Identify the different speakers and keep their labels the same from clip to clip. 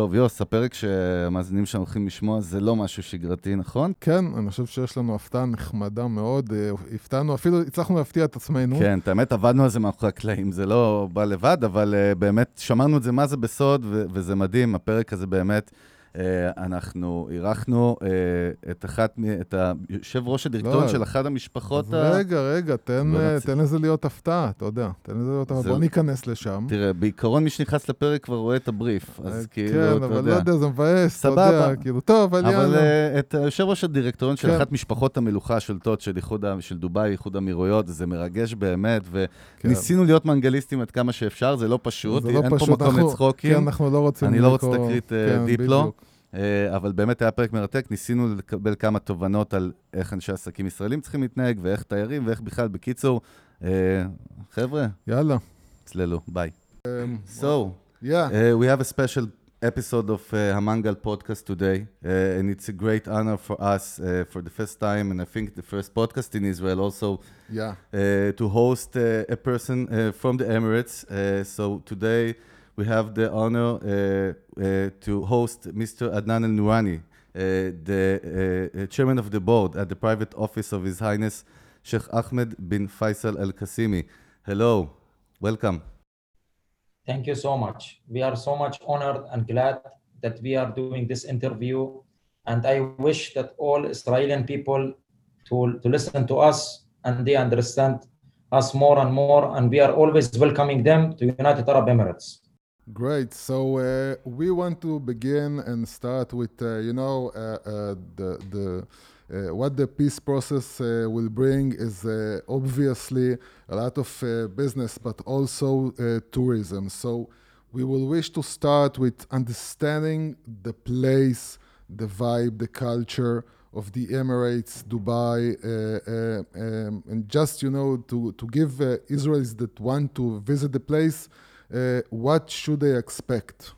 Speaker 1: טוב, יוס, הפרק שהמאזינים שלנו הולכים לשמוע זה לא משהו שגרתי, נכון?
Speaker 2: כן, אני חושב שיש לנו הפתעה נחמדה מאוד. אה, הפתענו, אפילו הצלחנו להפתיע את עצמנו.
Speaker 1: כן, את האמת, עבדנו על זה מאחורי הקלעים, זה לא בא לבד, אבל uh, באמת שמרנו את זה מה זה בסוד, וזה מדהים, הפרק הזה באמת... אה, אנחנו אירחנו אה, את אחת, את היושב ראש הדירקטוריון לא, של אחת המשפחות
Speaker 2: ה... רגע, רגע, תן, לא תן לזה להיות הפתעה, אתה יודע. תן לזה להיות הפתעה, בוא ניכנס לשם.
Speaker 1: תראה, בעיקרון מי שנכנס לפרק כבר רואה את הבריף, אז כאילו,
Speaker 2: כן, אתה יודע. כן, אבל לא יודע, זה מבאס, אתה יודע, כאילו, טוב, אבל יאללה.
Speaker 1: אבל את יושב ראש הדירקטוריון של כן. אחת משפחות המלוכה השולטות של, של דובאי, איחוד האמירויות, זה מרגש באמת, וניסינו כן. להיות מנגליסטים עד כמה שאפשר, זה לא פשוט, אין פה מקום לצחוקים.
Speaker 2: אנחנו לא רוצים...
Speaker 1: אני לא רוצה תקרית דיפלו. אה, אבל באמת היה פרק מרתק, ניסינו לקבל כמה תובנות על איך אנשי עסקים ישראלים צריכים להתנהג, ואיך תיירים, ואיך בכלל, בקיצור, אה, חבר'ה,
Speaker 2: יאללה.
Speaker 1: צללו, ביי. Um, so, yeah. Uh, we have a special episode of uh, Hamangal podcast today, uh, and it's a great honor for us uh, for the first time, and I think the first podcast in Israel also,
Speaker 2: yeah.
Speaker 1: uh, to host uh, a person uh, from the Emirates. Uh, so today we have the honor uh, uh, to host Mr. Adnan El Nourani, uh, the chairman of the board at the private office of His Highness Sheikh Ahmed bin Faisal Al Qasimi. Hello, welcome.
Speaker 3: Thank you so much. We are so much honored and glad that we are doing this interview. And I wish that all Israeli people to, to listen to us and they understand us more and more. And we are always welcoming them to United Arab Emirates.
Speaker 2: Great. So uh, we want to begin and start with, uh, you know, uh, uh the the uh, what the peace process uh, will bring is obviously a lot of business, but also tourism. So we will wish to start with understanding the place, the vibe, the culture of the Emirates, Dubai, um, and just you know to to give Israelis that want to visit the place uh, what should they expect?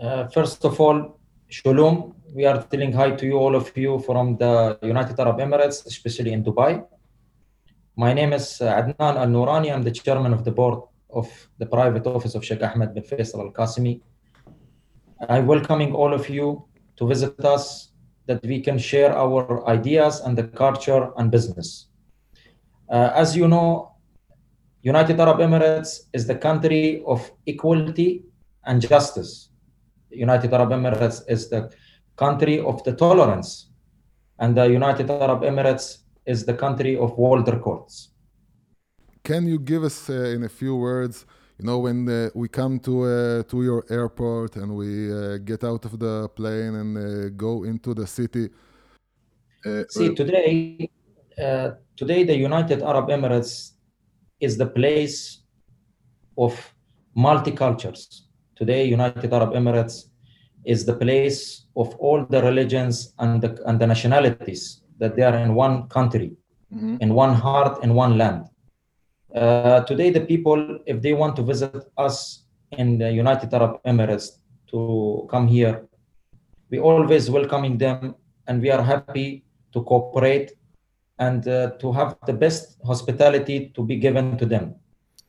Speaker 3: Uh, first of all, Shalom. We are telling hi to you, all of you from the United Arab Emirates, especially in Dubai. My name is uh, Adnan Al Nourani. I'm the chairman of the board of the private office of Sheikh Ahmed bin Faisal Al Qasimi. I'm welcoming all of you to visit us that we can share our ideas and the culture and business. Uh, as you know, United Arab Emirates is the country of equality and justice. United Arab Emirates is the country of the tolerance. And the United Arab Emirates is the country of world records.
Speaker 2: Can you give us, uh, in a few words, you know, when uh, we come to uh, to your airport and we uh, get out of the plane and uh, go into the city?
Speaker 3: Uh, See, today, today the United Arab Emirates is the place of multicultures. Today, United Arab Emirates is the place of all the religions and the, and the nationalities that they are in one country, mm-hmm. in one heart, in one land. Uh, today, the people, if they want to visit us in the United Arab Emirates to come here, we always welcoming them and we are happy to cooperate and uh, to have the best hospitality to be given to them.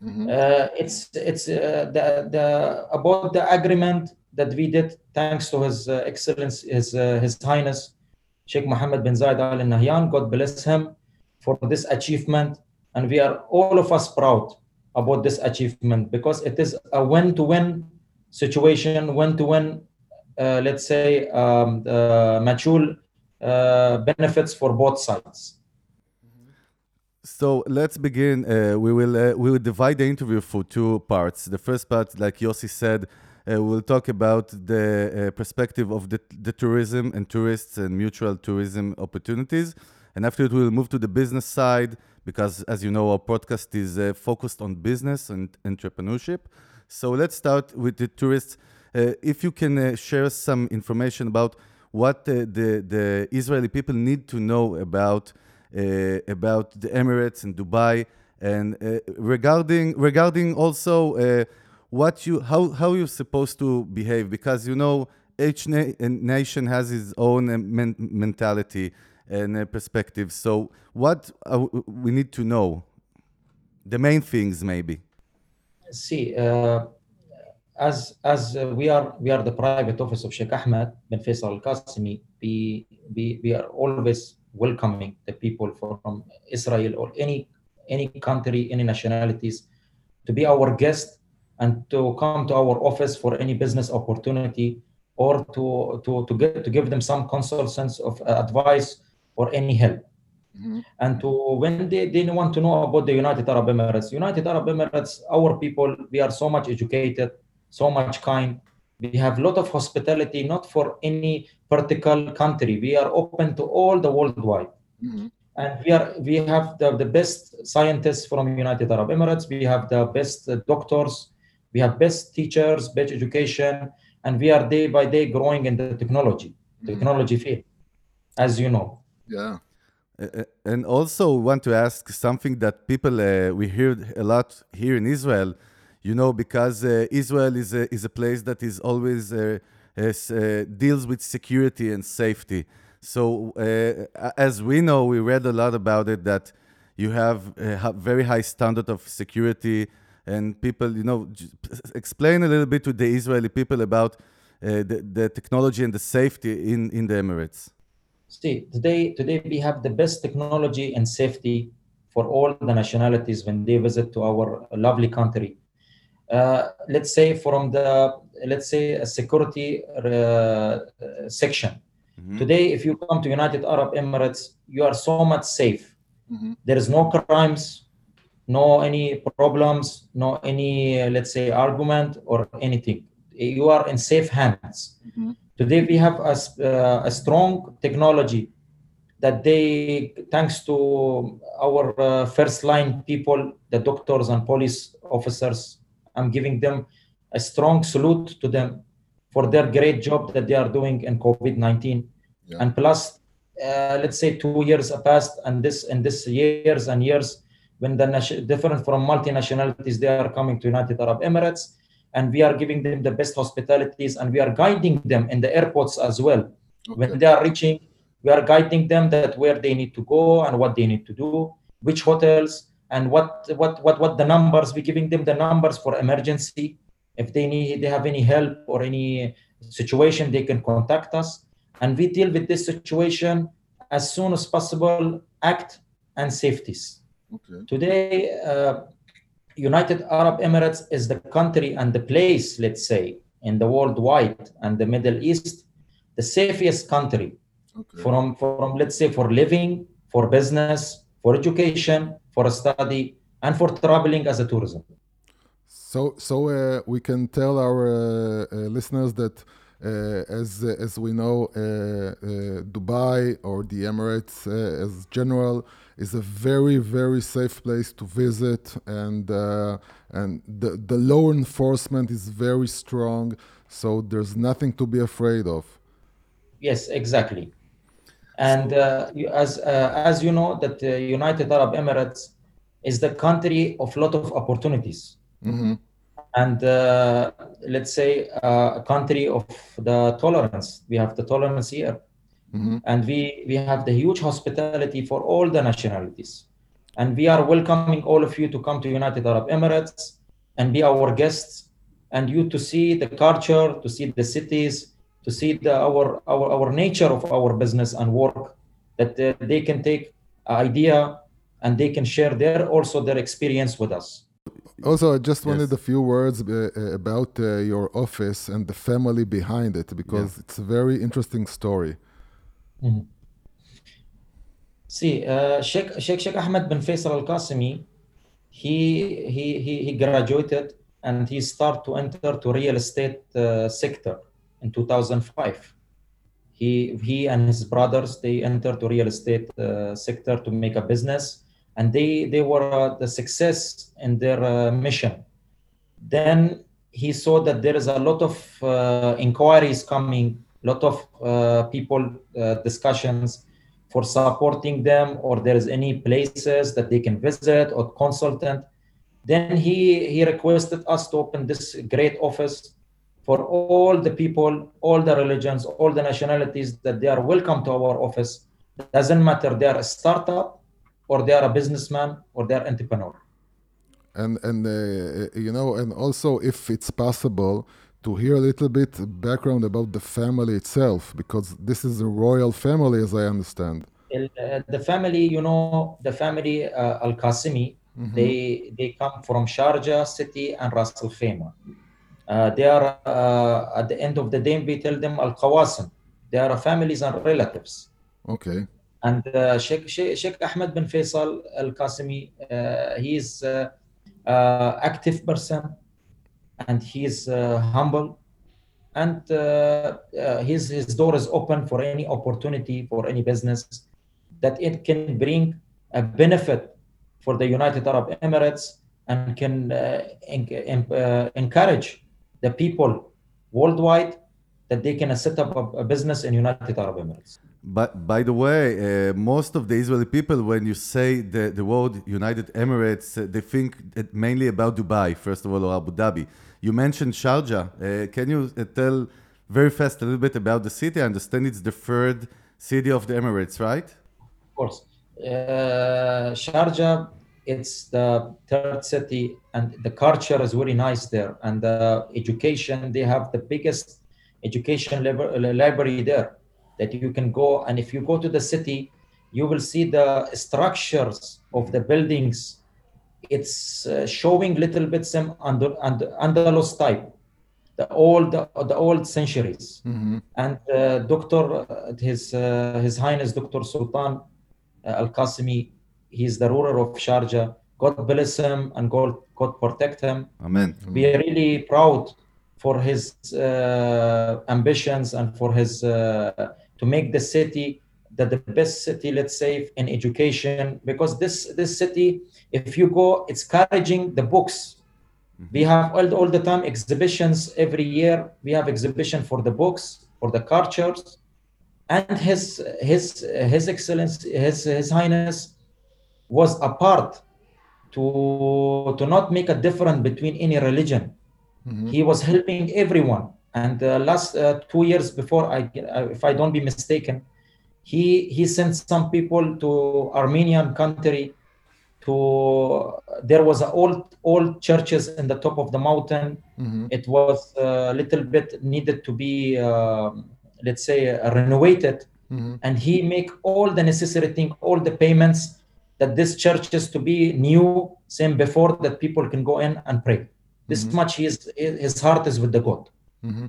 Speaker 3: Mm-hmm. Uh, it's it's uh, the, the about the agreement that we did thanks to His uh, Excellence, His uh, His Highness Sheikh Mohammed bin Zayed Al Nahyan. God bless him for this achievement, and we are all of us proud about this achievement because it is a win-to-win situation, win-to-win. Uh, let's say um, mutual benefits for both sides.
Speaker 1: So let's begin. Uh, we will uh, we will divide the interview for two parts. The first part, like Yossi said, uh, we'll talk about the uh, perspective of the, the tourism and tourists and mutual tourism opportunities. And after it, we'll move to the business side because, as you know, our podcast is uh, focused on business and entrepreneurship. So let's start with the tourists. Uh, if you can share some information about what the the Israeli people need to know about about the Emirates and Dubai, and uh, regarding regarding also uh, what you how how you're supposed to behave because you know each na nation has its own men mentality and perspective. So what we need to know, the main things maybe.
Speaker 3: See, uh, as as uh, we are we are the private office of Sheikh Ahmed bin Faisal Al Qasimi, we, we we are always welcoming the people from Israel or any any country, any nationalities, to be our guest and to come to our office for any business opportunity or to to to get to give them some consultants of advice or any help. Mm-hmm. And to when they, they want to know about the United Arab Emirates, United Arab Emirates, our people, we are so much educated, so much kind. We have a lot of hospitality, not for any particular country. We are open to all the worldwide. Mm-hmm. And we are we have the, the best scientists from United Arab Emirates. We have the best doctors. We have best teachers, best education, and we are day by day growing in the technology, mm-hmm. technology field, as you know.
Speaker 2: Yeah.
Speaker 1: Uh, and also, want to ask something that people uh, we hear a lot here in Israel. You know, because uh, Israel is a, is a place that is always uh, uh, deals with security and safety. So, uh, as we know, we read a lot about it that you have a very high standard of security, and people, you know, explain a little bit to the Israeli people about the, the technology and the safety in, in the Emirates.
Speaker 3: See, today, today we have the best technology and safety for all the nationalities when they visit to our lovely country. Uh, let's say from the let's say a security uh, section. Mm-hmm. Today, if you come to United Arab Emirates, you are so much safe. Mm-hmm. There is no crimes, no any problems, no any uh, let's say argument or anything. You are in safe hands. Mm-hmm. Today we have a, uh, a strong technology that they, thanks to our uh, first line people, the doctors and police officers, I'm giving them a strong salute to them for their great job that they are doing in COVID-19. Yeah. And plus, uh, let's say two years passed, and this and this years and years, when the different from multinationalities they are coming to United Arab Emirates, and we are giving them the best hospitalities, and we are guiding them in the airports as well. Okay. When they are reaching, we are guiding them that where they need to go and what they need to do, which hotels, and what what what what the numbers. We're giving them the numbers for emergency if they need, they have any help or any situation, they can contact us, and we deal with this situation as soon as possible. Act and safeties. Okay. Today, uh, United Arab Emirates is the country and the place, let's say, in the worldwide and the Middle East, the safest country okay. from, from, let's say, for living, for business, for education, for study, and for traveling as a tourism.
Speaker 2: So, so uh, we can tell our uh, uh listeners that, uh, as as we know, uh, Dubai or the Emirates, as general, is a very very safe place to visit, and and the the law enforcement is very strong. So there's nothing to be afraid of.
Speaker 3: Yes, exactly. And as as you know, that the United Arab Emirates is the country of lot of opportunities Mm-hmm. And uh, let's say uh, a country of the tolerance. We have the tolerance here. Mm-hmm. And we, we have the huge hospitality for all the nationalities. And we are welcoming all of you to come to United Arab Emirates and be our guests and you to see the culture, to see the cities, to see the, our, our, our nature of our business and work, that uh, they can take idea and they can share their also their experience with us.
Speaker 2: Also, I just wanted yes. a few words uh, uh, about uh, your office and the family behind it because it's a very interesting story. Mm-hmm.
Speaker 3: See, uh, Sheikh, Sheikh Sheikh Ahmed bin Faisal Al Qasimi, he, he, he, he graduated and he started to enter to real estate uh, sector in 2005. He, he and his brothers, they entered to real estate uh, sector to make a business and they they were uh, the success in their uh, mission. Then he saw that there is a lot of uh, inquiries coming a lot of uh, people uh, discussions for supporting them or there is any places that they can visit or consultant. Then he he requested us to open this great office for all the people all the religions all the nationalities that they are welcome to our office. Doesn't matter they are a startup or they are a businessman or they are entrepreneur.
Speaker 2: and and uh, you know, and also if it's possible to hear a little bit background about the family itself, because this is a royal family, as I understand.
Speaker 3: Uh, the family, you know, the family uh, Al Qasimi, mm-hmm. they they come from Sharjah city and Ras Al Khaimah. Uh, they are uh, at the end of the day we tell them Al Qawasim. They are families and relatives.
Speaker 2: Okay.
Speaker 3: And uh, Sheikh, Sheikh, Sheikh Ahmed bin Faisal Al Qasimi, uh, he is uh, uh, active person and he is uh, humble and his, his door is open for any opportunity, for any business that it can bring a benefit for the United Arab Emirates and can en- encourage the people worldwide that they can set up a, a business in United Arab Emirates.
Speaker 1: But by the way, uh, most of the Israeli people, when you say the, the word United Emirates, uh, they think mainly about Dubai, first of all, or Abu Dhabi. You mentioned Sharjah. Uh, can you uh, tell very fast a little bit about the city? I understand it's the third city of the Emirates, right?
Speaker 3: Of course. Uh, Sharjah, it's the third city, and the culture is very nice there. And the education, they have the biggest education library there that you can go and if you go to the city you will see the structures of the buildings. It's uh, showing little bit some under, under andalus type the old the old centuries. Mm-hmm. and uh, doctor uh, his uh, his highness dr sultan uh, al qasimi he's the ruler of sharjah. God bless him and god god protect him.
Speaker 1: Amen.
Speaker 3: We are really proud for his uh, ambitions and for his to make the city the, the best city, let's say, in education, because this this city, if you go, it's encouraging the books. Mm-hmm. We have all, all the time exhibitions every year. We have exhibition for the books, for the cultures, and his his his excellence, his his highness, was a part to to not make a difference between any religion. Mm-hmm. He was helping everyone and uh, last uh, two years before, I, uh, if I don't be mistaken, he he sent some people to Armenian country. To there was a old old churches in the top of the mountain. Mm-hmm. It was a little bit needed to be, um, let's say, renovated. Mm-hmm. And he make all the necessary thing, all the payments that this church is to be new, same before that people can go in and pray. This mm-hmm. much his his heart is with the God.
Speaker 1: Mm-hmm.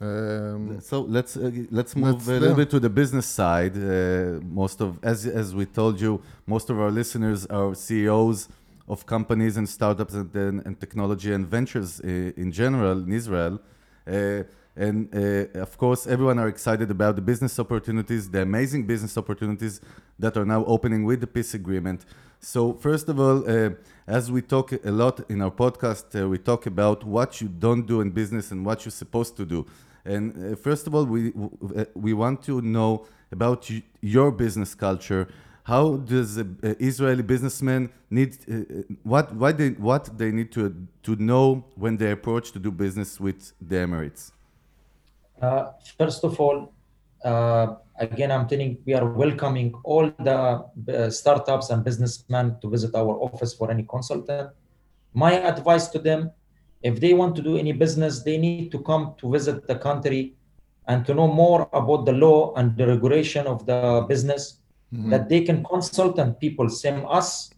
Speaker 1: Um, so let's uh, let's move let's, a little yeah. bit to the business side. Uh, most of as as we told you, most of our listeners are CEOs of companies and startups and, and technology and ventures uh, in general in Israel. Uh, and uh, of course, everyone are excited about the business opportunities, the amazing business opportunities that are now opening with the peace agreement. So first of all, uh, as we talk a lot in our podcast, uh, we talk about what you don't do in business and what you're supposed to do. And uh, first of all, we uh, we want to know about your business culture. How does an Israeli businessman need uh, what why they what they need to to know when they approach to do business with the Emirates?
Speaker 3: Uh, first of all, uh, again, I'm telling we are welcoming all the uh, startups and businessmen to visit our office for any consultant. My advice to them, if they want to do any business, they need to come to visit the country and to know more about the law and the regulation of the business mm-hmm. that they can consult and people, same us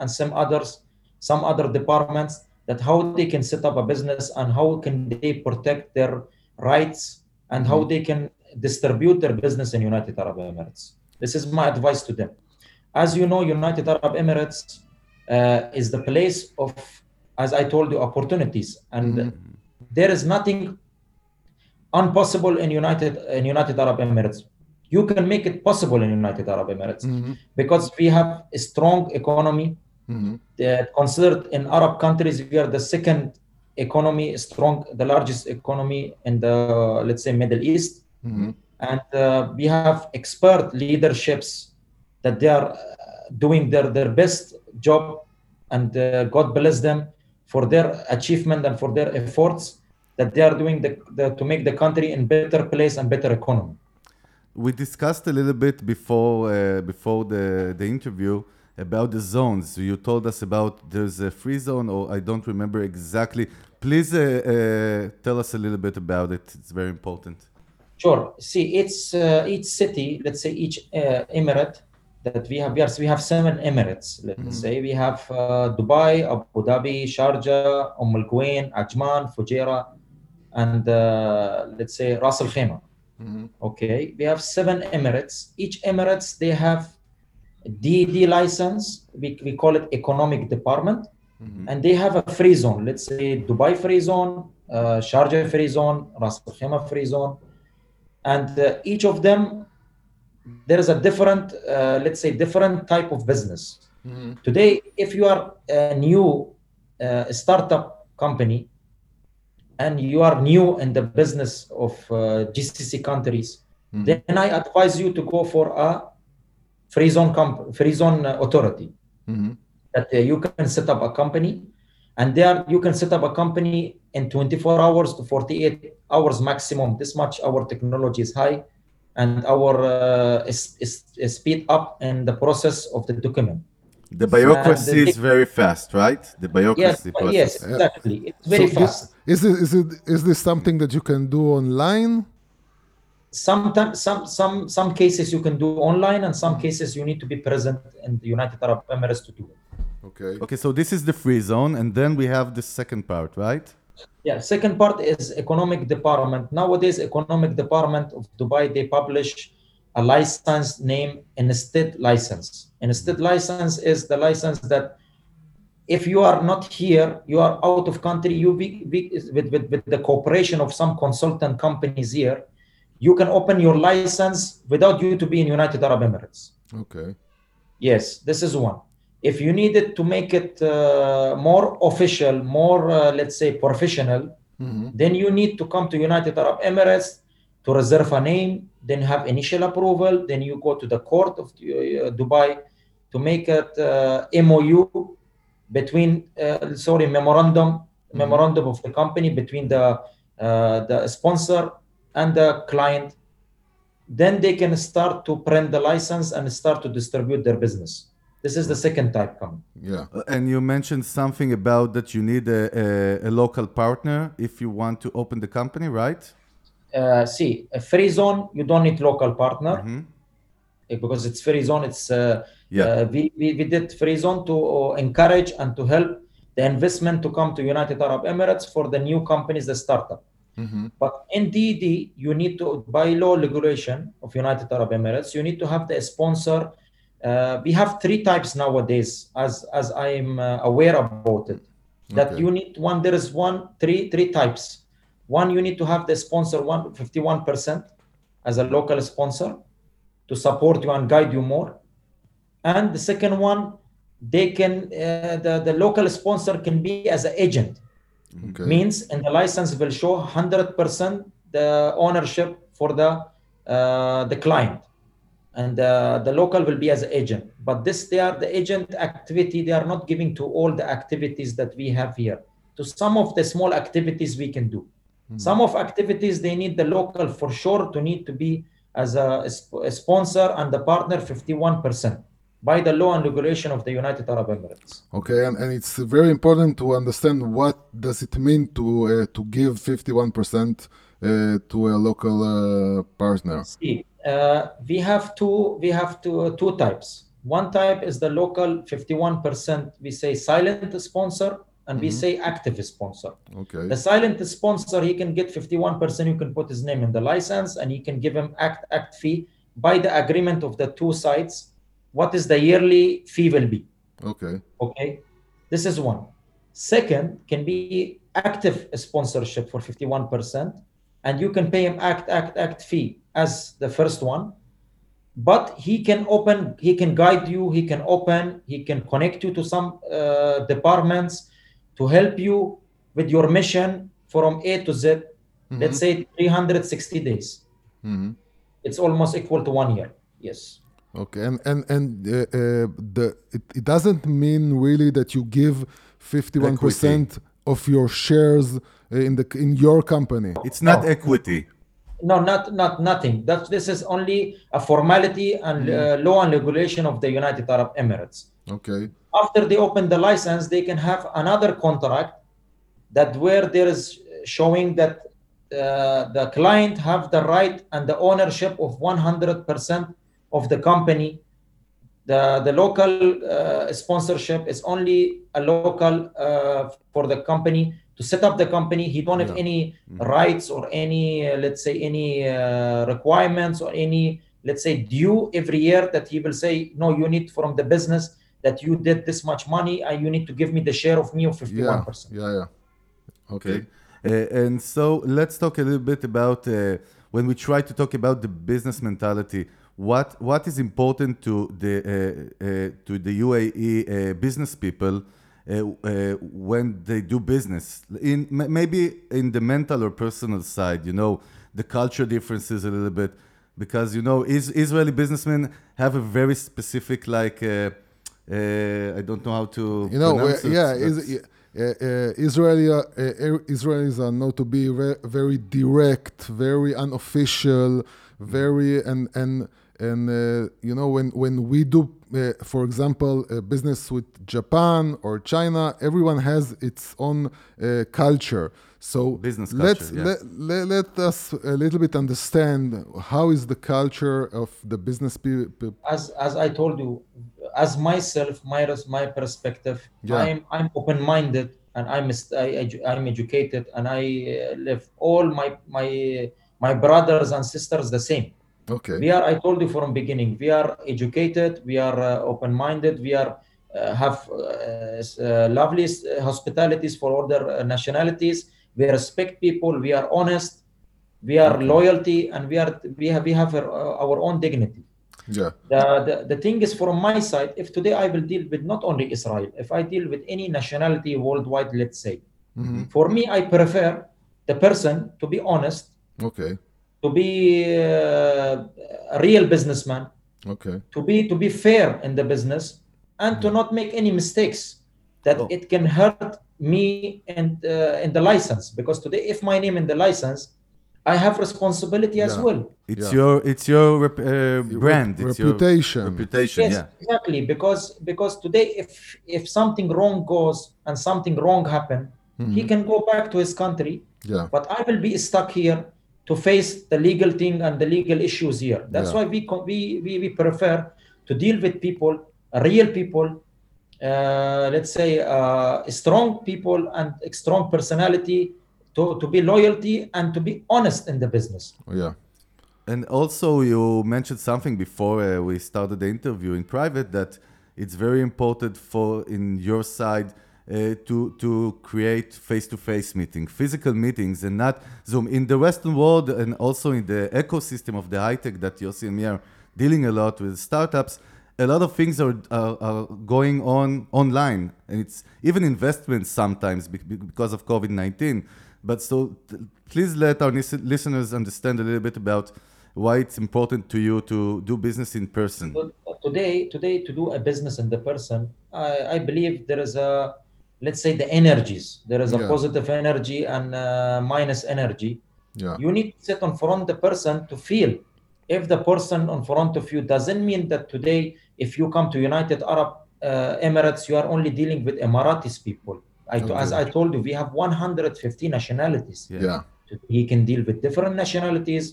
Speaker 3: and some others, some other departments, that how they can set up a business and how can they protect their rights and how mm-hmm. they can distribute their business in United Arab Emirates. This is my advice to them. As you know, United Arab Emirates uh, is the place of, as I told you, opportunities, and mm-hmm. there is nothing impossible in United in United Arab Emirates. You can make it possible in United Arab Emirates mm-hmm. because we have a strong economy. Mm-hmm. considered in Arab countries, we are the second economy, strong, the largest economy in the let's say Middle East Mm-hmm. And uh, we have expert leaderships that they are uh, doing their, their best job, and uh, God bless them for their achievement and for their efforts that they are doing the, the, to make the country in better place and better economy.
Speaker 1: We discussed a little bit before uh, before the, the interview about the zones. You told us about there's a free zone, or I don't remember exactly. Please uh, uh, tell us a little bit about it. It's very important.
Speaker 3: Sure. See, it's uh, each city, let's say each uh, emirate that we have. Yes, we have seven emirates. Let's mm-hmm. say we have uh, Dubai, Abu Dhabi, Sharjah, Umm Al Quwain, Ajman, Fujairah, and uh, let's say Ras Al Khaimah. Mm-hmm. Okay, we have seven emirates. Each emirates they have DD license. We, we call it economic department, mm-hmm. and they have a free zone. Let's say Dubai free zone, uh, Sharjah free zone, Ras Al Khaimah free zone, and uh, each of them there is a different, uh, let's say, different type of business. Mm-hmm. Today, if you are a new uh, startup company and you are new in the business of uh, GCC countries, mm-hmm. then I advise you to go for a free zone comp- free zone authority mm-hmm. that uh, you can set up a company, and there you can set up a company in 24 hours to 48 hours maximum. This much our technology is high and our uh, is, is, is speed up in the process of the document.
Speaker 1: The bureaucracy the, is very fast, right? The bureaucracy
Speaker 3: yes, process. Yes, exactly. It's very so fast.
Speaker 2: Is it, is it is this something that you can do online?
Speaker 3: Sometimes, some some some cases you can do online, and some cases you need to be present in the United Arab Emirates to do it.
Speaker 1: Okay. Okay. So this is the free zone, and then we have the second part, right?
Speaker 3: Yeah, second part is economic department. Nowadays, economic department of Dubai, they publish a license named Instant license. Instant license is the license that if you are not here, you are out of country, you be, be, with, with, with the cooperation of some consultant companies here, you can open your license without you to be in United Arab Emirates.
Speaker 2: Okay.
Speaker 3: Yes, this is one if you needed to make it uh, more official, more uh, let's say professional, mm-hmm. then you need to come to United Arab Emirates to reserve a name, then have initial approval, then you go to the court of uh, Dubai to make it uh, MOU between uh, sorry memorandum mm-hmm. memorandum of the company between the uh, the sponsor and the client. Then they can start to print the license and start to distribute their business. This is the second type coming.
Speaker 2: Yeah.
Speaker 1: Uh, and you mentioned something about that you need a, a, a local partner if you want to open the company, right?
Speaker 3: Uh, see, a free zone, you don't need local partner mm-hmm. Eh, because it's free zone. It's uh, yeah. Uh, we, we, we did free zone to uh, encourage and to help the investment to come to United Arab Emirates for the new companies, the startup. Mm-hmm. But in DD, you need to, by law regulation of United Arab Emirates, you need to have the sponsor uh, we have three types nowadays, as as I am uh, aware about it. That okay. you need one. There is one three three types. One, you need to have the sponsor one 51 percent as a local sponsor to support you and guide you more. And the second one, they can uh, the the local sponsor can be as an agent. Okay. Means in the license will show 100 percent the ownership for the uh, the client. And uh, the local will be as agent. But this they are the agent activity. They are not giving to all the activities that we have here. To some of the small activities we can do. Mm-hmm. some of activities they need the local for sure to need to be as a, a sponsor and the partner 51% by the law and regulation of the United Arab Emirates.
Speaker 2: Okay, and, and it's very important to understand what does it mean to uh, to give 51% uh, to a local uh, partner.
Speaker 3: See, uh, we have two we have two uh, two types one type is the local 51% we say silent sponsor and mm-hmm. we say active sponsor
Speaker 2: okay
Speaker 3: the silent sponsor he can get 51% you can put his name in the license and he can give him act act fee by the agreement of the two sides what is the yearly fee will be.
Speaker 2: Okay.
Speaker 3: Okay? This is one. Second can be active sponsorship for 51% and you can pay him act act act fee as the first one. But he can open he can guide you he can open he can connect you to some uh, departments to help you with your mission from a to z mm-hmm. let's say 360 days. Mm-hmm. it's almost equal to one year. Yes
Speaker 2: okay and and and uh, uh, the it, it doesn't mean really that you give 51% of your shares in the in your company
Speaker 1: it's not no. equity
Speaker 3: no, not not nothing. That this is only a formality and mm. uh, law and regulation of the United Arab Emirates.
Speaker 2: Okay.
Speaker 3: After they open the license, they can have another contract that where there is showing that uh, the client have the right and the ownership of 100% of the company. The, the local uh, sponsorship is only a local uh, for the company to set up the company. He don't have
Speaker 2: Yeah.
Speaker 3: any
Speaker 1: Mhm.
Speaker 3: rights or any, uh, let's say, any uh, requirements or any, let's say, due every year that he will say, no, you need from the business that you did this much money and you need to give me the share of me of 51%.
Speaker 2: Yeah. Yeah. Yeah. Okay.
Speaker 1: Uh, and so let's talk a little bit about uh, when we try to talk about the business mentality. What what is important to the uh, uh, to the UAE uh, business people uh, uh, when they do business? In m- maybe in the mental or personal side, you know, the culture differences a little bit, because you know, is, Israeli businessmen have a very specific like. Uh, uh, I don't know how to.
Speaker 2: You know,
Speaker 1: it,
Speaker 2: yeah, is, uh, uh, Israeli, uh, Israelis are known to be ve- very direct, very unofficial, very and and and uh, you know when when we do, uh, for example, uh, business with Japan or China, everyone has its own uh, culture. So
Speaker 1: Business
Speaker 2: let's
Speaker 1: culture, yeah.
Speaker 2: let, let, let us a little bit understand how is the culture of the business people.
Speaker 3: as as I told you, as myself, my my perspective,
Speaker 2: Yeah.
Speaker 3: I'm I'm open minded and I'm I, edu- I'm educated and I uh, live all my my my brothers and sisters the same.
Speaker 2: Okay.
Speaker 3: We are I told you from beginning we are educated, we are uh, open minded, we are uh, have uh, uh, lovely s- hospitalities for other uh, nationalities. We respect people. We are honest. We are
Speaker 1: Okay.
Speaker 3: loyalty, and we are we have we have our, our own dignity
Speaker 2: Yeah.
Speaker 3: the, the, the thing is from my side if today i will deal with not only israel if i deal with any nationality worldwide let's say
Speaker 2: Mhm.
Speaker 3: for me i prefer the person to be honest
Speaker 2: Okay.
Speaker 3: To be uh, a real businessman
Speaker 2: Okay.
Speaker 3: to be to be fair in the business and to not make any mistakes that
Speaker 1: Oh.
Speaker 3: it can hurt me and uh, in the license because today if my name in the license i have responsibility as well
Speaker 1: It's
Speaker 2: Yeah.
Speaker 1: your it's your rep, uh, brand.
Speaker 2: Rep-
Speaker 1: it's your
Speaker 2: reputation.
Speaker 1: reputation.
Speaker 3: yes
Speaker 1: Yeah.
Speaker 3: exactly because because today if if something wrong goes and something wrong happen he
Speaker 2: Mhm.
Speaker 3: can go back to his country
Speaker 2: Yeah.
Speaker 3: but i will be stuck here to face the legal thing and the legal issues here that's
Speaker 2: Yeah.
Speaker 3: why we, we we we prefer to deal with people real people uh, let's say uh, strong people and strong personality to, to be loyalty and to be honest in the business
Speaker 2: yeah.
Speaker 1: And also, you mentioned something before uh, we started the interview in private that it's very important for in your side uh, to to create face-to-face meeting, physical meetings, and not Zoom. In the Western world and also in the ecosystem of the high tech that Yossi and me are dealing a lot with startups, a lot of things are, are, are going on online, and it's even investments sometimes be- be- because of COVID nineteen. But so please let our lis- listeners understand a little bit about why it's important to you to do business in person.
Speaker 3: But today today to do a business in the person i, I believe there is a let's say the energies there is a
Speaker 2: Yeah.
Speaker 3: positive energy and uh, minus energy
Speaker 2: Yeah.
Speaker 3: you need to sit on front of the person to feel if the person on front of you doesn't mean that today if you come to united arab uh, emirates you are only dealing with emiratis people I, as i told you we have 150 nationalities
Speaker 1: Yeah.
Speaker 2: Yeah.
Speaker 3: he can deal with different nationalities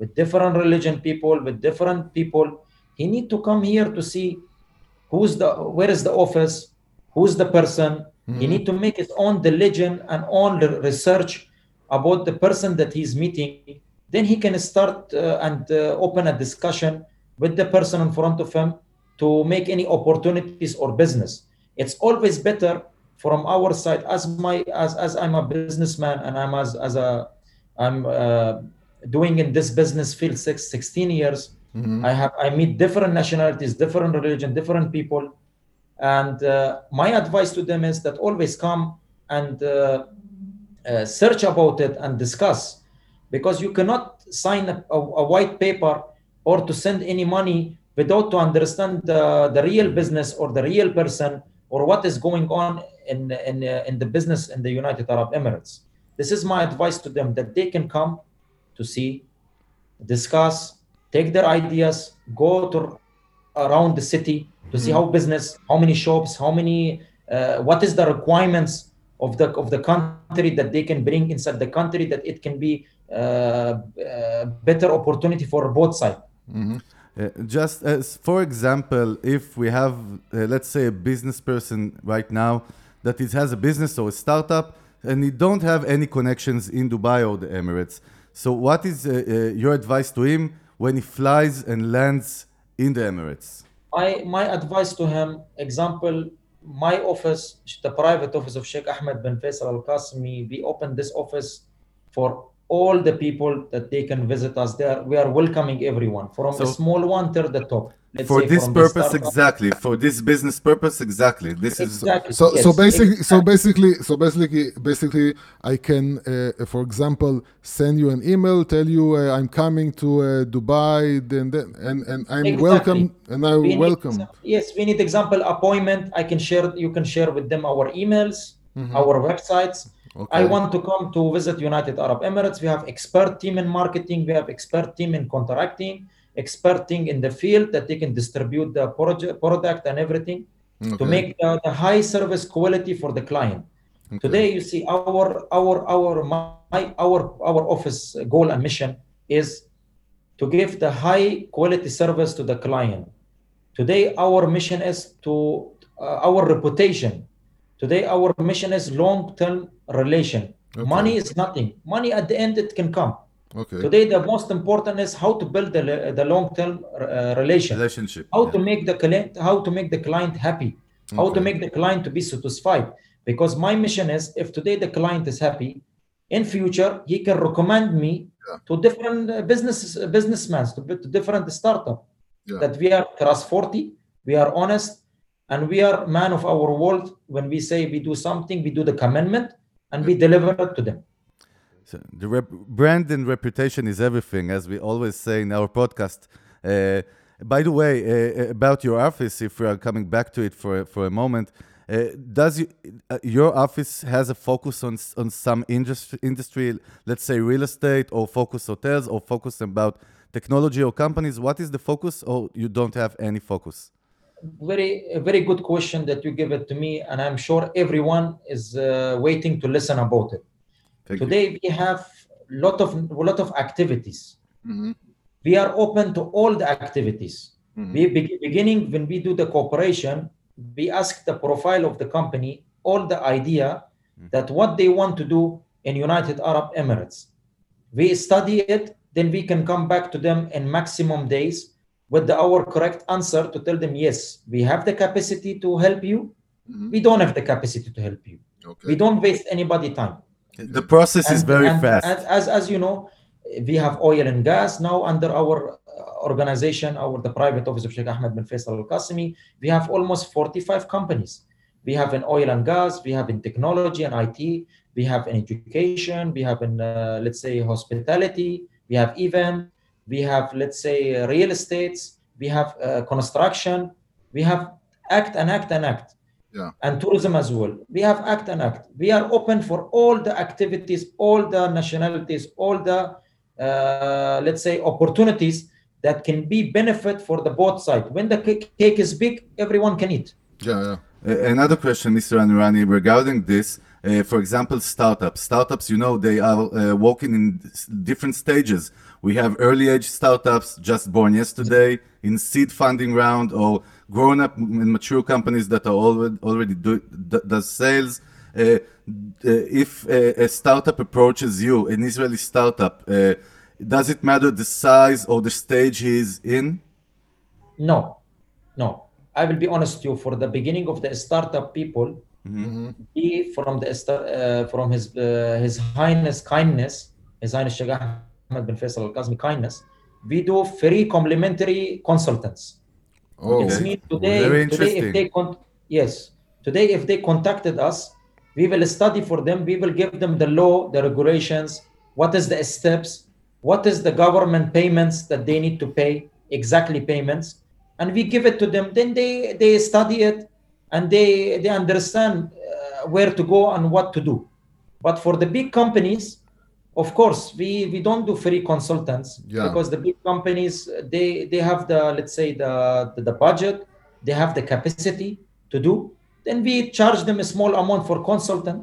Speaker 3: with different religion people with different people he need to come here to see who's the where is the office who's the person he
Speaker 2: Mhm.
Speaker 3: need to make his own diligence and own re- research about the person that he's meeting then he can start uh, and uh, open a discussion with the person in front of him to make any opportunities or business it's always better from our side as my as as i'm a businessman and i'm as as a i'm uh, doing in this business field six, 16 years
Speaker 2: Mhm.
Speaker 3: i have i meet different nationalities different religion different people and uh, my advice to them is that always come and uh, uh, search about it and discuss. Because you cannot sign a, a, a white paper or to send any money without to understand the, the real business or the real person or what is going on in, in, uh, in the business in the united arab emirates. This is my advice to them that they can come to see discuss take their ideas go to around the city to see how business, how many shops, how many, uh, what is the requirements of the of the country that they can bring inside the country that it can be uh, uh, better opportunity for both side.
Speaker 1: Mm-hmm. Uh, just as for example, if we have, uh, let's say, a business person right now that it has a business or a startup, and he don't have any connections in Dubai or the Emirates. So, what is uh, your advice to him when he flies and lands in the Emirates?
Speaker 3: I, my advice to him, example, my office, the private office of Sheikh Ahmed bin Faisal Al Qasimi, we opened this office for all the people that they can visit us there. We are welcoming everyone from so, a small one to the top.
Speaker 1: Let's for this purpose exactly for this business purpose exactly this
Speaker 3: exactly.
Speaker 2: is so yes, so basically exactly. so basically so basically basically i can uh, for example send you an email tell you uh, i'm coming to uh, dubai then, then and and i'm exactly. welcome and i we welcome
Speaker 3: need, yes we need example appointment i can share you can share with them our emails mm-hmm. our websites okay. i want to come to visit united arab emirates we have expert team in marketing we have expert team in contracting experting in the field that they can distribute the project, product and everything okay. to make the, the, high service quality for the client. Okay. Today, you see our our our my our our office goal and mission is to give the high quality service to the client. Today, our mission is to uh, our reputation. Today, our mission is long-term relation. Okay. Money is nothing. Money at the end it can come
Speaker 2: Okay.
Speaker 3: Today, the most important is how to build the, the long-term uh, relation.
Speaker 1: Relationship.
Speaker 3: How yeah. to make the client, how to make the client happy, okay. how to make the client to be satisfied. Because my mission is, if today the client is happy, in future he can recommend me yeah. to different uh, business uh, businessmen, to, to different startup. Yeah. That we are trustworthy, we are honest, and we are man of our world. When we say we do something, we do the commandment, and we deliver it to them.
Speaker 1: So the rep- brand and reputation is everything, as we always say in our podcast. Uh, by the way, uh, about your office, if we are coming back to it for for a moment, uh, does you, uh, your office has a focus on on some industry, industry, let's say real estate, or focus hotels, or focus about technology or companies? What is the focus, or you don't have any focus?
Speaker 3: Very, very good question that you give it to me, and I'm sure everyone is uh, waiting to listen about it. Thank Today you. we have lot of lot of activities. Mm-hmm. We are open to all the activities. Mm-hmm. We be, beginning when we do the cooperation, we ask the profile of the company, all the idea mm-hmm. that what they want to do in United Arab Emirates. We study it, then we can come back to them in maximum days with the, our correct answer to tell them yes, we have the capacity to help you. Mm-hmm. We don't have the capacity to help you. Okay. We don't waste anybody time.
Speaker 1: The process and, is very
Speaker 3: and,
Speaker 1: fast.
Speaker 3: And as, as you know, we have oil and gas now under our uh, organization, our the private office of Sheikh Ahmed bin Faisal Al Qasimi. We have almost 45 companies. We have in oil and gas, we have in technology and IT, we have in education, we have in uh, let's say hospitality, we have event, we have let's say uh, real estates, we have uh, construction, we have act and act and act
Speaker 2: yeah.
Speaker 3: and tourism as well. We have ACT and ACT. We are open for all the activities, all the nationalities, all the, uh, let's say, opportunities that can be benefit for the both side. When the cake is big, everyone can eat.
Speaker 2: Yeah, yeah.
Speaker 1: Another question, Mr. Anurani, regarding this. Uh, for example, startups. Startups, you know, they are uh, working in different stages. We have early age startups just born yesterday in seed funding round or grown up and mature companies that are already already do does sales. Uh, uh, if a, a, startup approaches you, an Israeli startup, uh, does it matter the size or the stage he is in?
Speaker 3: No, no. I will be honest with you. For the beginning of the startup people, mm-hmm. he from the uh, from his uh, his highness kindness, his highness Sheikh Ahmed bin Faisal Al Qasimi kindness, we do free complimentary consultants.
Speaker 1: Oh,
Speaker 3: it's me today. Today, if they con- yes, today if they contacted us, we will study for them. We will give them the law, the regulations. What is the steps? What is the government payments that they need to pay? Exactly payments, and we give it to them. Then they they study it and they they understand uh, where to go and what to do. But for the big companies, of course we we don't do free consultants
Speaker 2: Yeah.
Speaker 3: because the big companies they they have the let's say the, the the budget they have the capacity to do then we charge them a small amount for consultant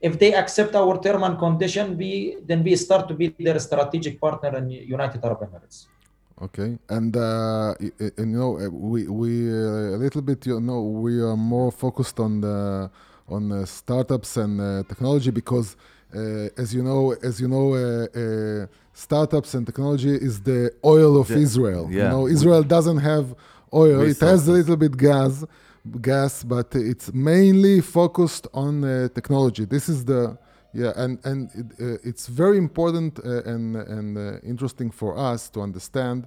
Speaker 3: if they accept our term and condition we then we start to be their strategic partner in united arab emirates
Speaker 2: Okay, and uh, y- y- you know uh, we we uh, a little bit you know we are more focused on the on uh, startups and uh, technology because uh, as you know as you know uh, uh, startups and technology is the oil of
Speaker 1: The-
Speaker 2: Israel. You
Speaker 1: yeah.
Speaker 2: know Israel doesn't have oil; it has a little bit gas, gas, but it's mainly focused on uh, technology. This is the yeah, and and it, uh, it's very important uh, and and uh, interesting for us to understand.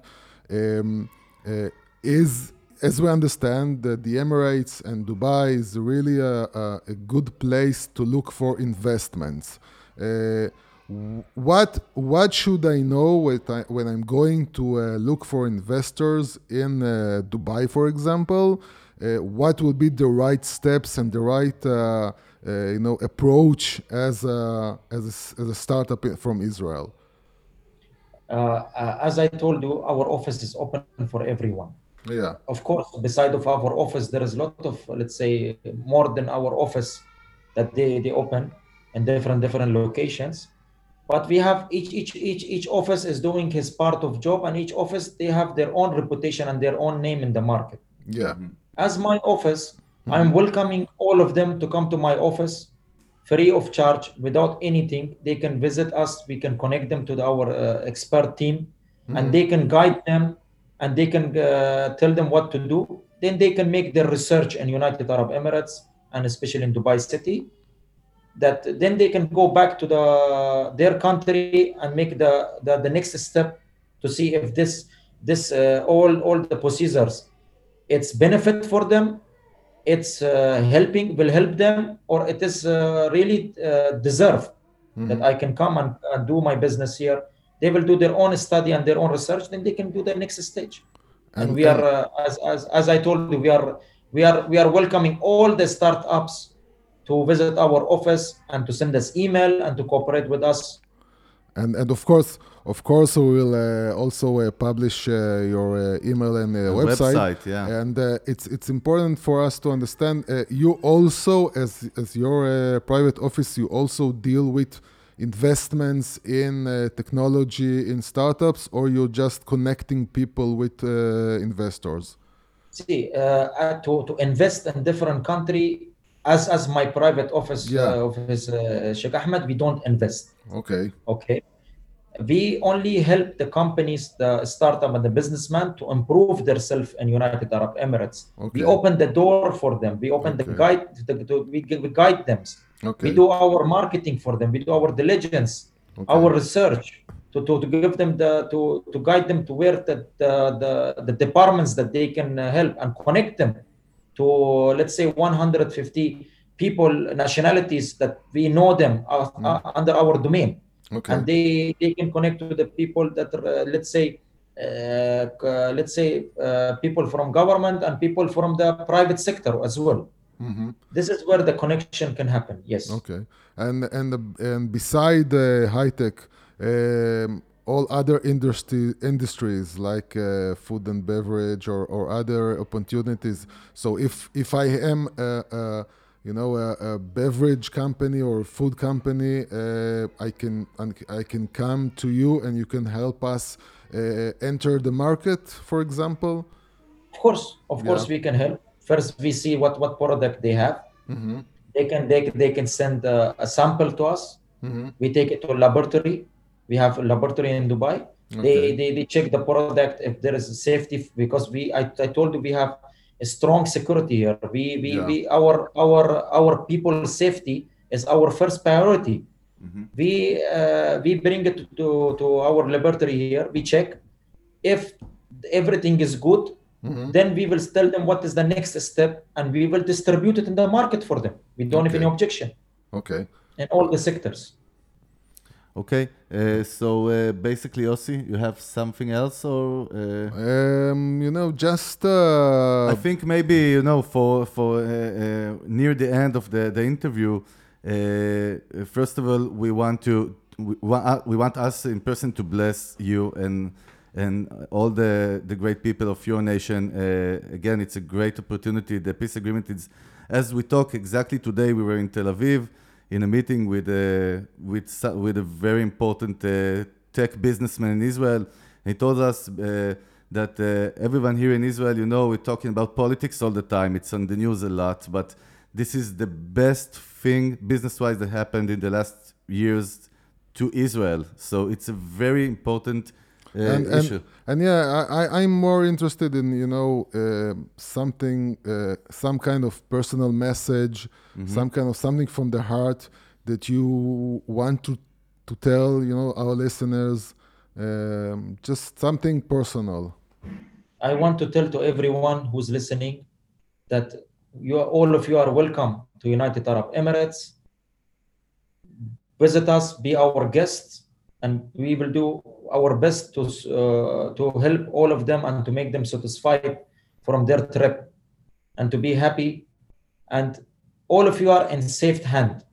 Speaker 2: Um, uh, is as we understand that the Emirates and Dubai is really a, a, a good place to look for investments. Uh, what what should I know when, I, when I'm going to uh, look for investors in uh, Dubai, for example? Uh, what would be the right steps and the right uh, uh, you know approach as a, as a, as a startup from Israel?
Speaker 3: uh, uh, as i told you our office is open for everyone
Speaker 2: Yeah.
Speaker 3: of course beside of our office there is a lot of let's say more than our office that they they open in different different locations but we have each each each each office is doing his part of job and each office they have their own reputation and their own name in the market
Speaker 2: Yeah.
Speaker 3: as my office i'm welcoming all of them to come to my office free of charge without anything. They can visit us we can connect them to the- our uh, expert team and they can guide them and they can uh, tell them what to do. Then they can make their research in united arab emirates and especially in dubai city that then they can go back to the their country and make the the, the next step to see if this this uh, all all the procedures it's benefit for them it's uh, helping will help them or it is uh, really uh, deserve that i can come and, and do my business here. They will do their own study and their own research then they can do the next stage. And,
Speaker 2: And-
Speaker 3: we are uh, as, as as i told you we are we are we are welcoming all the startups to visit our office and to send us email and to cooperate with us.
Speaker 2: And and of course of course we will uh, also uh, publish uh, your uh, email and uh, website,
Speaker 1: website, yeah.
Speaker 2: and uh, it's it's important for us to understand uh, you also as as your uh, private office you also deal with investments in uh, technology in startups or you're just connecting people with uh, investors?
Speaker 3: See uh, uh, to to invest in different country as as my private office
Speaker 2: Yeah.
Speaker 3: uh, office uh, Sheikh Ahmed we don't invest.
Speaker 2: Okay.
Speaker 3: Okay we only help the companies the startup and the businessman to improve themselves in united arab emirates.
Speaker 2: Okay.
Speaker 3: we open the door for them. We open the guide the, the, we, we guide them.
Speaker 2: Okay.
Speaker 3: we do our marketing for them. We do our diligence
Speaker 2: Okay.
Speaker 3: our research to, to, to give them the to, to guide them to where the, the, the, the departments that they can help and connect them to let's say 150 people nationalities that we know them uh, uh, under our domain
Speaker 2: okay
Speaker 3: and they they can connect to the people that are, uh, let's say uh, let's say uh, people from government and people from the private sector as well
Speaker 2: Mhm.
Speaker 3: this is where the connection can happen yes
Speaker 2: Okay, and and and beside uh, high tech, um, all other industry industries like uh, food and beverage or, or other opportunities. So if if I am a, a you know a, a beverage company or food company, uh, I can I can come to you and you can help us uh, enter the market, for example.
Speaker 3: of course of course we can help first we see what what product they have
Speaker 2: Mm-hmm.
Speaker 3: they can they, they can send uh, a sample to us
Speaker 2: Mm-hmm.
Speaker 3: we take it to a laboratory we have a laboratory in dubai
Speaker 2: Okay.
Speaker 3: they, they they check the product if there is safety because we I, I told you we have a strong security here. We we,
Speaker 2: Yeah.
Speaker 3: we our our our people's safety is our first priority. We uh, we bring it to, to our laboratory here. We check. If everything is good
Speaker 2: Mm-hmm.
Speaker 3: then we will tell them what is the next step and we will distribute it in the market for them. We don't have any objection.
Speaker 2: Okay.
Speaker 3: in all the sectors
Speaker 1: Okay, uh, so uh, basically, Yossi, you have something else, or uh,
Speaker 2: Um, you know, just uh,
Speaker 1: I think maybe you know for for uh, uh, near the end of the the interview. First of all, we want to we, want, we want us in person to bless you and and all the, the great people of your nation. Again, it's a great opportunity. The peace agreement is, as we talk exactly today, we were in Tel Aviv in a meeting with a, uh, with, with a very important uh, tech businessman in Israel. He told us uh, that uh, everyone here in Israel, you know, we're talking about politics all the time. It's on the news a lot, but this is the best thing business-wise that happened in the last years to Israel. So it's a very important and,
Speaker 2: and, and, yeah, I, I'm more interested in you know uh, something, uh, some kind of personal message, mm-hmm. some kind of something from the heart that you want to to tell you know our listeners, um, just something personal.
Speaker 3: I want to tell to everyone who's listening that you are, all of you are welcome to United Arab Emirates. Visit us, be our guests and we will do our best to uh, to help all of them and to make them satisfied from their trip and to be happy and all of you are in safe hand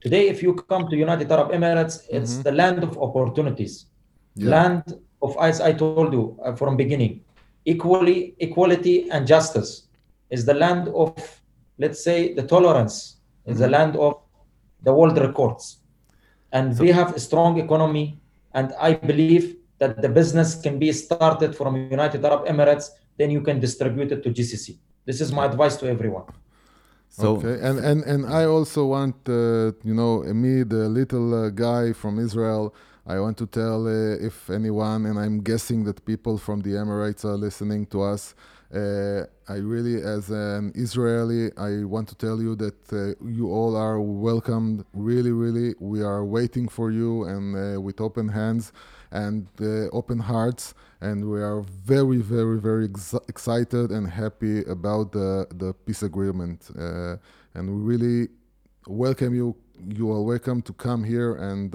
Speaker 3: today if you come to united arab emirates it's mm-hmm. the land of opportunities yeah. land of as i told you uh, from beginning equally equality and justice is the land of let's say the tolerance mm-hmm. is the mm-hmm. land of the world records and so, we have a strong economy and i believe that the business can be started from united arab emirates then you can distribute it to gcc this is my advice to everyone.
Speaker 2: So okay. And and and i also want uh, you know me the little uh, guy from israel i want to tell uh, if anyone and i'm guessing that people from the emirates are listening to us uh, I really, as an Israeli, I want to tell you that uh, you all are welcomed. Really, really, we are waiting for you and uh, with open hands and uh, open hearts. And we are very, very, very ex- excited and happy about the, the peace agreement. Uh, and we really welcome you. You are welcome to come here. And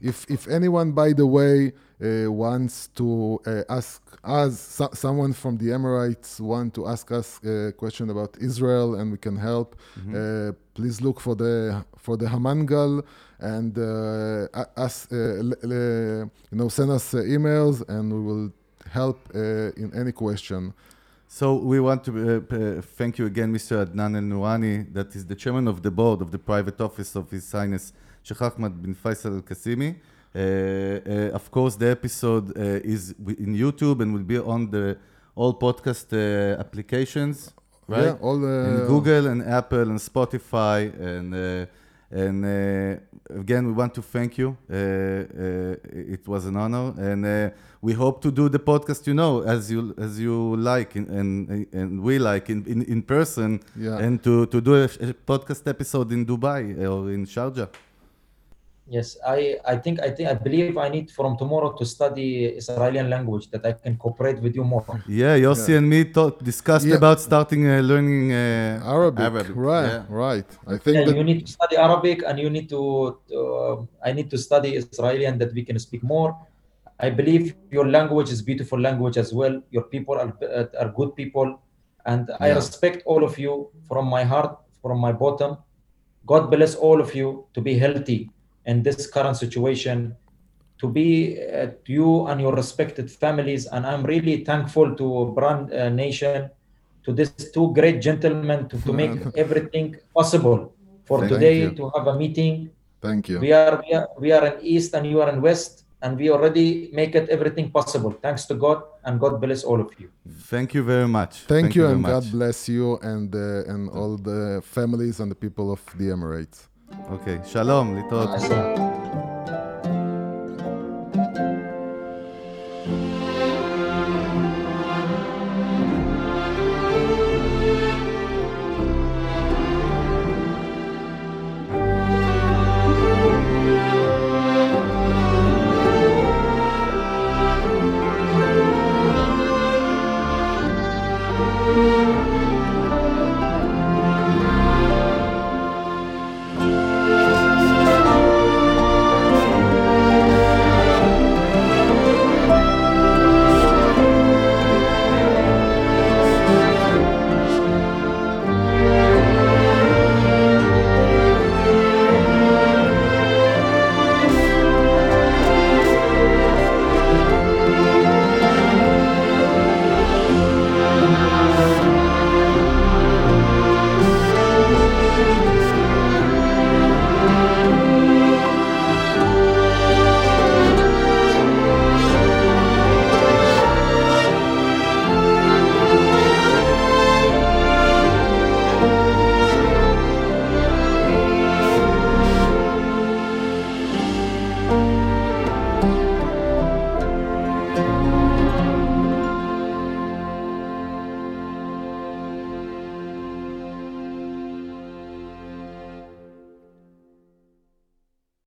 Speaker 2: if, if anyone, by the way, uh, wants to uh, ask us, so, someone from the Emirates want to ask us a question about Israel and we can help, mm-hmm. Uh, please look for the for the Hamangal and us, you know, send us emails and we will help in any question.
Speaker 1: So we want to uh, thank you again, Mr. Adnan El Nourani, that is the chairman of the board of the private office of His Highness Sheikh Ahmad bin Faisal Al Qasimi. Uh, uh, of course, the episode uh, is in YouTube and will be on the all podcast applications, right? Yeah,
Speaker 2: all the
Speaker 1: Google and Apple and Spotify and. And uh, again, we want to thank you. Uh, uh, it was an honor, and we hope to do the podcast, you know, as you as you like, and and, and we like in, in, in person, yeah. and to, to do a, a podcast episode in Dubai or in Sharjah.
Speaker 3: Yes, I, I think I think I believe I need from tomorrow to study Israeli language that I can cooperate with you more.
Speaker 1: Yeah, Yossi yeah. and me talk, discussed yeah. about starting uh, learning uh,
Speaker 2: Arabic. Arabic. Right, yeah. right. I think
Speaker 3: yeah, you need to study Arabic and you need to. Uh, I need to study Israeli and that we can speak more. I believe your language is beautiful language as well. Your people are uh, are good people, and I respect all of you from my heart, from my bottom. God bless all of you to be healthy in this current situation to be uh, you and your respected families. And I'm really thankful to Brand uh, Nation, to these two great gentlemen to, to make everything possible for Thank today you. to have a meeting.
Speaker 2: Thank you.
Speaker 3: We are, we are we are in East and you are in West, and we already make it everything possible. Thanks to God, and God bless all of you.
Speaker 1: Thank you very much.
Speaker 2: Thank, Thank you, and much. God bless you and uh, and all the families and the people of the Emirates.
Speaker 1: אוקיי, שלום, להתראות.